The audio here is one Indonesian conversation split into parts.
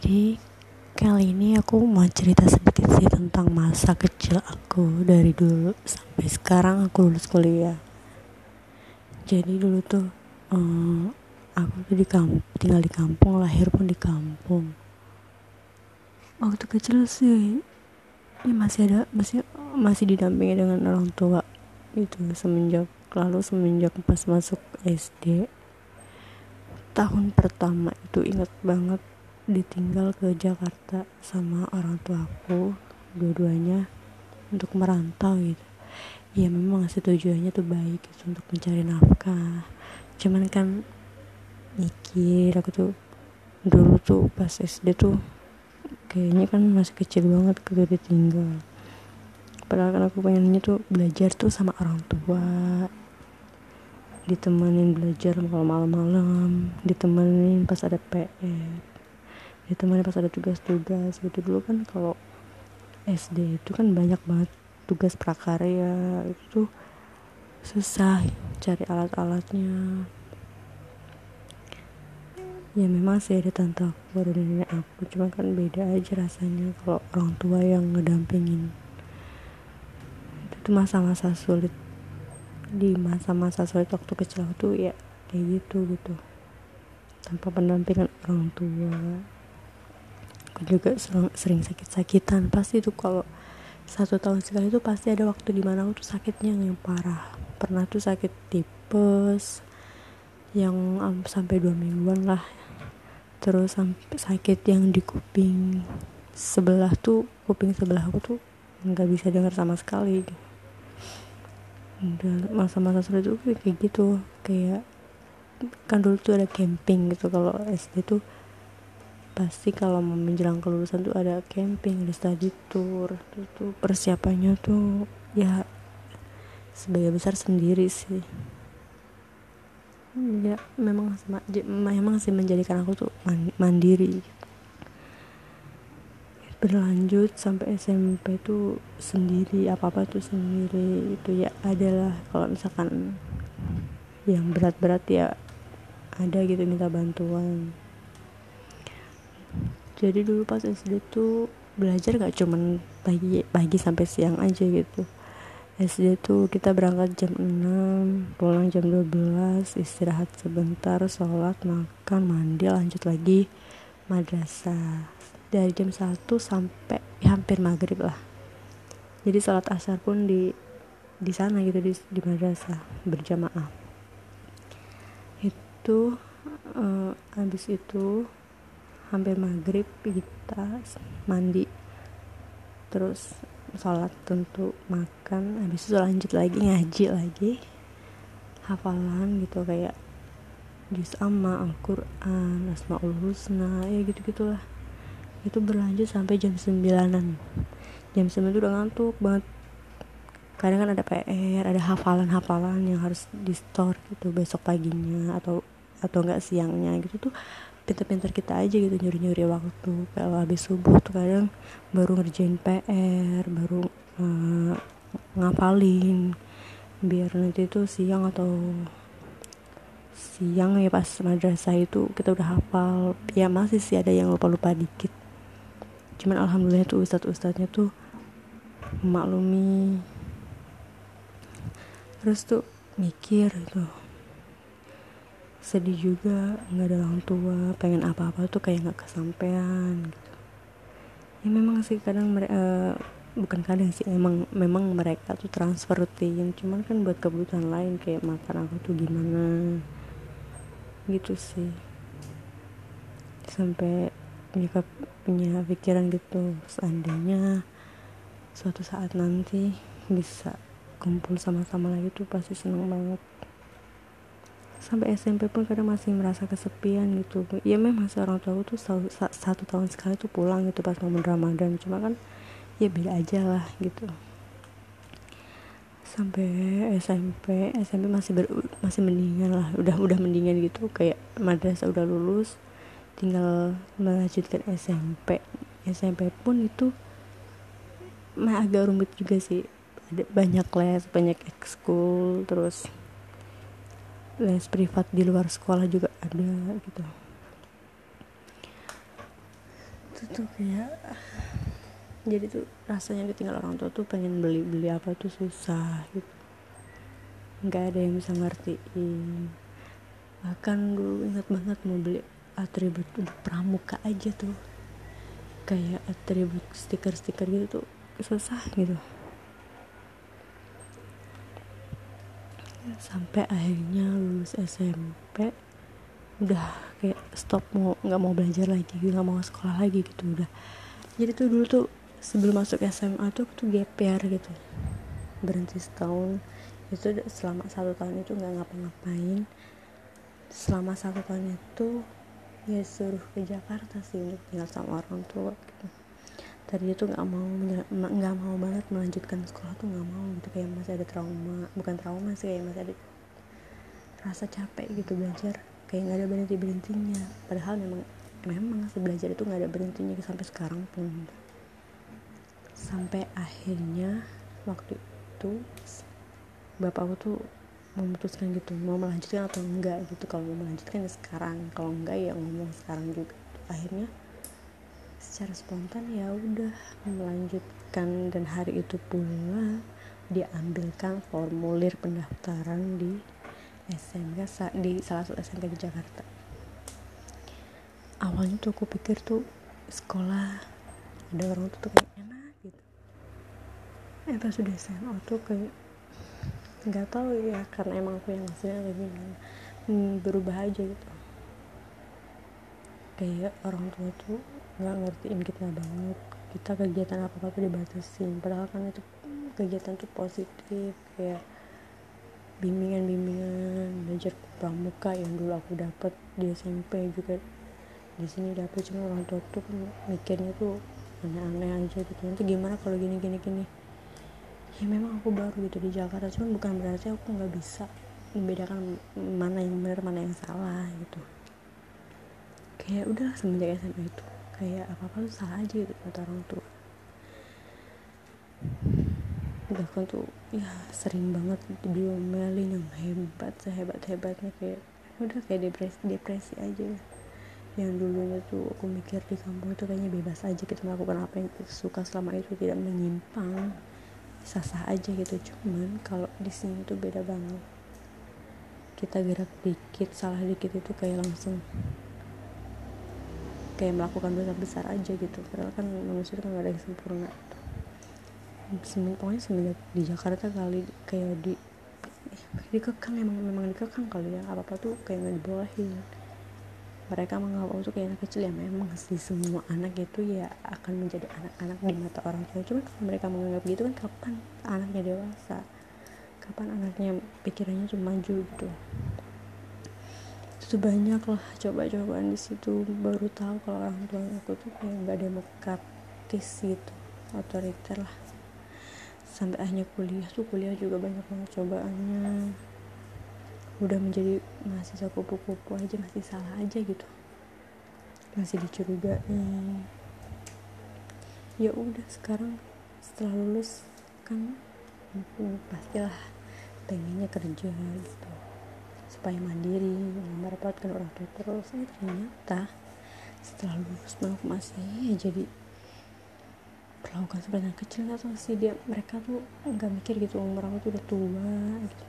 Jadi kali ini aku mau cerita sedikit sih tentang masa kecil aku dari dulu sampai sekarang aku lulus kuliah. Jadi dulu tuh um, aku tuh di kampung, tinggal di kampung, lahir pun di kampung. Waktu kecil sih ya masih ada masih masih didampingi dengan orang tua itu semenjak lalu semenjak pas masuk SD tahun pertama itu inget banget ditinggal ke Jakarta sama orang tuaku dua-duanya untuk merantau gitu. Ya memang sih tujuannya tuh baik gitu, untuk mencari nafkah. Cuman kan mikir aku tuh dulu tuh pas SD tuh kayaknya kan masih kecil banget gitu ditinggal. Padahal kan aku pengennya tuh belajar tuh sama orang tua. Ditemenin belajar kalau malam-malam ditemenin pas ada PR ditemani pas ada tugas-tugas gitu. Dulu kan kalau SD itu kan banyak banget tugas prakarya. Itu susah cari alat-alatnya. Ya memang sih ada tante aku ada nenek aku. Cuma kan beda aja rasanya kalau orang tua yang ngedampingin. Itu tuh masa-masa sulit. Di masa-masa sulit waktu kecil tuh ya kayak gitu gitu. Tanpa pendampingan orang tua aku juga sering, sakit-sakitan. Pasti tuh kalau satu tahun sekali itu pasti ada waktu di mana aku tuh sakitnya yang parah. Pernah tuh sakit tipes yang um, sampai dua mingguan lah. Terus sampai sakit yang di kuping sebelah tuh kuping sebelah aku tuh nggak bisa dengar sama sekali. Masa-masa sulit tuh kayak gitu. Kayak kan dulu tuh ada camping gitu kalau SD tuh pasti kalau mau menjelang kelulusan tuh ada camping ada study tour. Itu tuh persiapannya tuh ya sebagai besar sendiri sih. Ya memang memang sih menjadikan aku tuh mandiri. Berlanjut sampai SMP tuh sendiri apa apa tuh sendiri. Itu ya adalah kalau misalkan yang berat-berat ya ada gitu minta bantuan jadi dulu pas SD tuh belajar gak cuman pagi pagi sampai siang aja gitu. SD tuh kita berangkat jam 6 pulang jam 12 istirahat sebentar sholat makan mandi lanjut lagi madrasah. Dari jam 1 sampai ya, hampir maghrib lah. Jadi sholat asar pun di di sana gitu di, di madrasah berjamaah. Itu uh, habis itu hampir maghrib kita mandi. Terus sholat tentu makan habis itu lanjut lagi ngaji lagi. Hafalan gitu kayak juz amma Al-Quran Asmaul Husna ya gitu gitulah itu berlanjut sampai jam sembilanan. Jam sembilan itu udah ngantuk banget. Kadang kan ada PR ada hafalan-hafalan yang harus di store gitu besok paginya atau atau enggak siangnya gitu tuh pinter-pinter kita aja gitu nyuri-nyuri waktu kalau habis subuh tuh kadang baru ngerjain PR baru uh, ngapalin biar nanti tuh siang atau siang ya pas madrasah itu kita udah hafal. Ya masih sih ada yang lupa-lupa dikit. Cuman alhamdulillah tuh ustadz-ustadznya tuh maklumi. Terus tuh mikir tuh sedih juga nggak ada orang tua pengen apa-apa tuh kayak nggak kesampaian gitu. Ya memang sih kadang mereka uh, bukan kadang sih emang memang mereka tuh transfer rutin. Cuman kan buat kebutuhan lain kayak makan aku tuh gimana. Gitu sih. Sampai punya punya pikiran gitu seandainya suatu saat nanti bisa kumpul sama-sama lagi tuh pasti seneng banget sampai SMP pun kadang masih merasa kesepian gitu. Ya memang seorang tua tuh satu, satu tahun sekali tuh pulang gitu pas momen Ramadan. Cuma kan ya beda aja lah gitu. Sampai SMP SMP masih ber, masih mendingan lah. Udah udah mendingan gitu. Kayak madrasah udah lulus tinggal melanjutkan SMP SMP pun itu mah agak rumit juga sih. Banyak les banyak ekskul terus les privat di luar sekolah juga ada gitu. Tuh kayak jadi tuh rasanya ditinggal orang tua tuh pengen beli beli apa tuh susah gitu. Nggak ada yang bisa ngertiin. Bahkan dulu ingat banget mau beli atribut untuk pramuka aja tuh. Kayak atribut stiker-stiker gitu tuh susah gitu sampai akhirnya lulus SMP udah kayak stop mau nggak mau belajar lagi nggak mau sekolah lagi gitu udah. Jadi tuh dulu tuh sebelum masuk SMA tuh aku tuh GPR gitu. Berhenti setahun. Itu selama satu tahun itu nggak ngapa-ngapain. Selama satu tahun itu ya suruh ke Jakarta sih untuk tinggal sama orang tua gitu tadi itu nggak mau nggak mau banget melanjutkan sekolah tuh nggak mau gitu kayak masih ada trauma bukan trauma sih kayak masih ada rasa capek gitu belajar kayak nggak ada berhenti berhentinya. Padahal memang memang belajar itu nggak ada berhentinya sampai sekarang pun. Sampai akhirnya waktu itu bapak aku tuh memutuskan gitu mau melanjutkan atau enggak gitu. Kalau mau melanjutkan ya sekarang kalau enggak ya ngomong sekarang juga. Akhirnya secara spontan ya udah melanjutkan. Dan hari itu pula dia ambilkan formulir pendaftaran di SMK di salah satu SMK di Jakarta. Awalnya tuh aku pikir tuh sekolah ada orang tuh, tuh kayak enak gitu. Eh pas udah SMA tuh kayak nggak tahu ya karena emang aku yang hasilnya kayak gimana. Hmm, berubah aja gitu kayak orang tua tuh nggak ngertiin kita banget. Kita kegiatan apa apa dibatasin. Padahal kan itu kegiatan tuh positif kayak bimbingan-bimbingan belajar pramuka yang dulu aku dapat di SMP juga di sini dapat cuma orang tua tuh kan mikirnya tuh aneh-aneh aja gitu. Nanti gimana kalau gini gini gini? Ya memang aku baru gitu di Jakarta cuma bukan berarti aku nggak bisa membedakan mana yang benar mana yang salah gitu kayak udah semenjak SMA itu. Kayak apa apa tuh salah aja gitu kata orang tua. Bahkan tuh ya sering banget diomelin yang hebat sehebat hebatnya kayak udah kayak depresi depresi aja. Yang dulunya tuh aku mikir di kampung itu kayaknya bebas aja gitu melakukan apa yang suka selama itu tidak menyimpang. Sah-sah aja gitu cuman kalau di sini tuh beda banget. Kita gerak dikit salah dikit itu kayak langsung kayak melakukan dosa besar aja gitu. Padahal kan manusia itu kan gak ada yang sempurna. Semen, pokoknya semenjak di Jakarta kali kayak di dikekang emang memang dikekang kali ya. Apa apa tuh kayak nggak dibolehin. Mereka menganggap tuh kayak anak kecil ya. Memang sih semua anak itu ya akan menjadi anak-anak di mata orang tua. Cuma kalau mereka menganggap gitu kan kapan anaknya dewasa? Kapan anaknya pikirannya tuh maju gitu banyak lah coba-cobaan di situ. Baru tahu kalau orang tua aku tuh kayak nggak demokratis gitu. Otoriter lah. Sampai akhirnya kuliah tuh kuliah juga banyak banget cobaannya. Udah menjadi mahasiswa kupu-kupu aja masih salah aja gitu. Masih dicurigai. Ya udah sekarang setelah lulus kan pastilah pengennya kerja gitu supaya mandiri mendapatkan orang tua terus. Eh, ternyata setelah lulus masih jadi perlakukan seperti anak kecil. Atau sih dia mereka tuh nggak mikir gitu umur aku tuh udah tua gitu.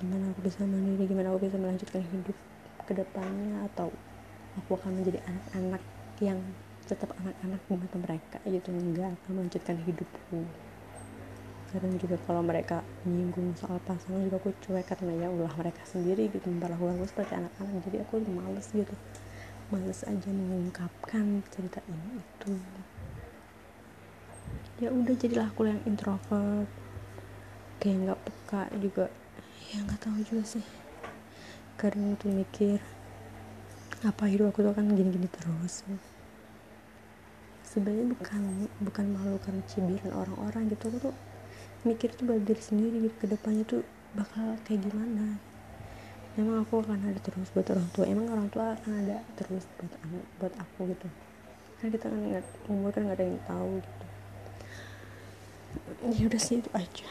Gimana aku bisa mandiri gimana aku bisa melanjutkan hidup ke depannya? Atau aku akan menjadi anak-anak yang tetap anak-anak di mata mereka gitu. Nggak akan melanjutkan hidupku kadang juga kalau mereka menyinggung soal pasangan juga aku cuek karena ya ulah mereka sendiri gitu memperlakukan aku seperti anak-anak. Jadi aku males gitu. Males aja mengungkapkan cerita ini itu. Ya udah jadilah aku yang introvert kayak nggak peka juga. Ya nggak tahu juga sih. Kadang tuh mikir apa hidup aku tuh kan gini-gini terus? Sebenarnya bukan bukan malu karena cibiran orang-orang gitu. Aku tuh mikir tuh buat diri sendiri gitu. Ke depannya tuh bakal kayak gimana? Emang aku akan ada terus buat orang tua? Emang orang tua akan ada terus buat buat aku gitu? Karena kita kan nggak umur kan nggak ada yang tahu gitu. Ya udah sih itu aja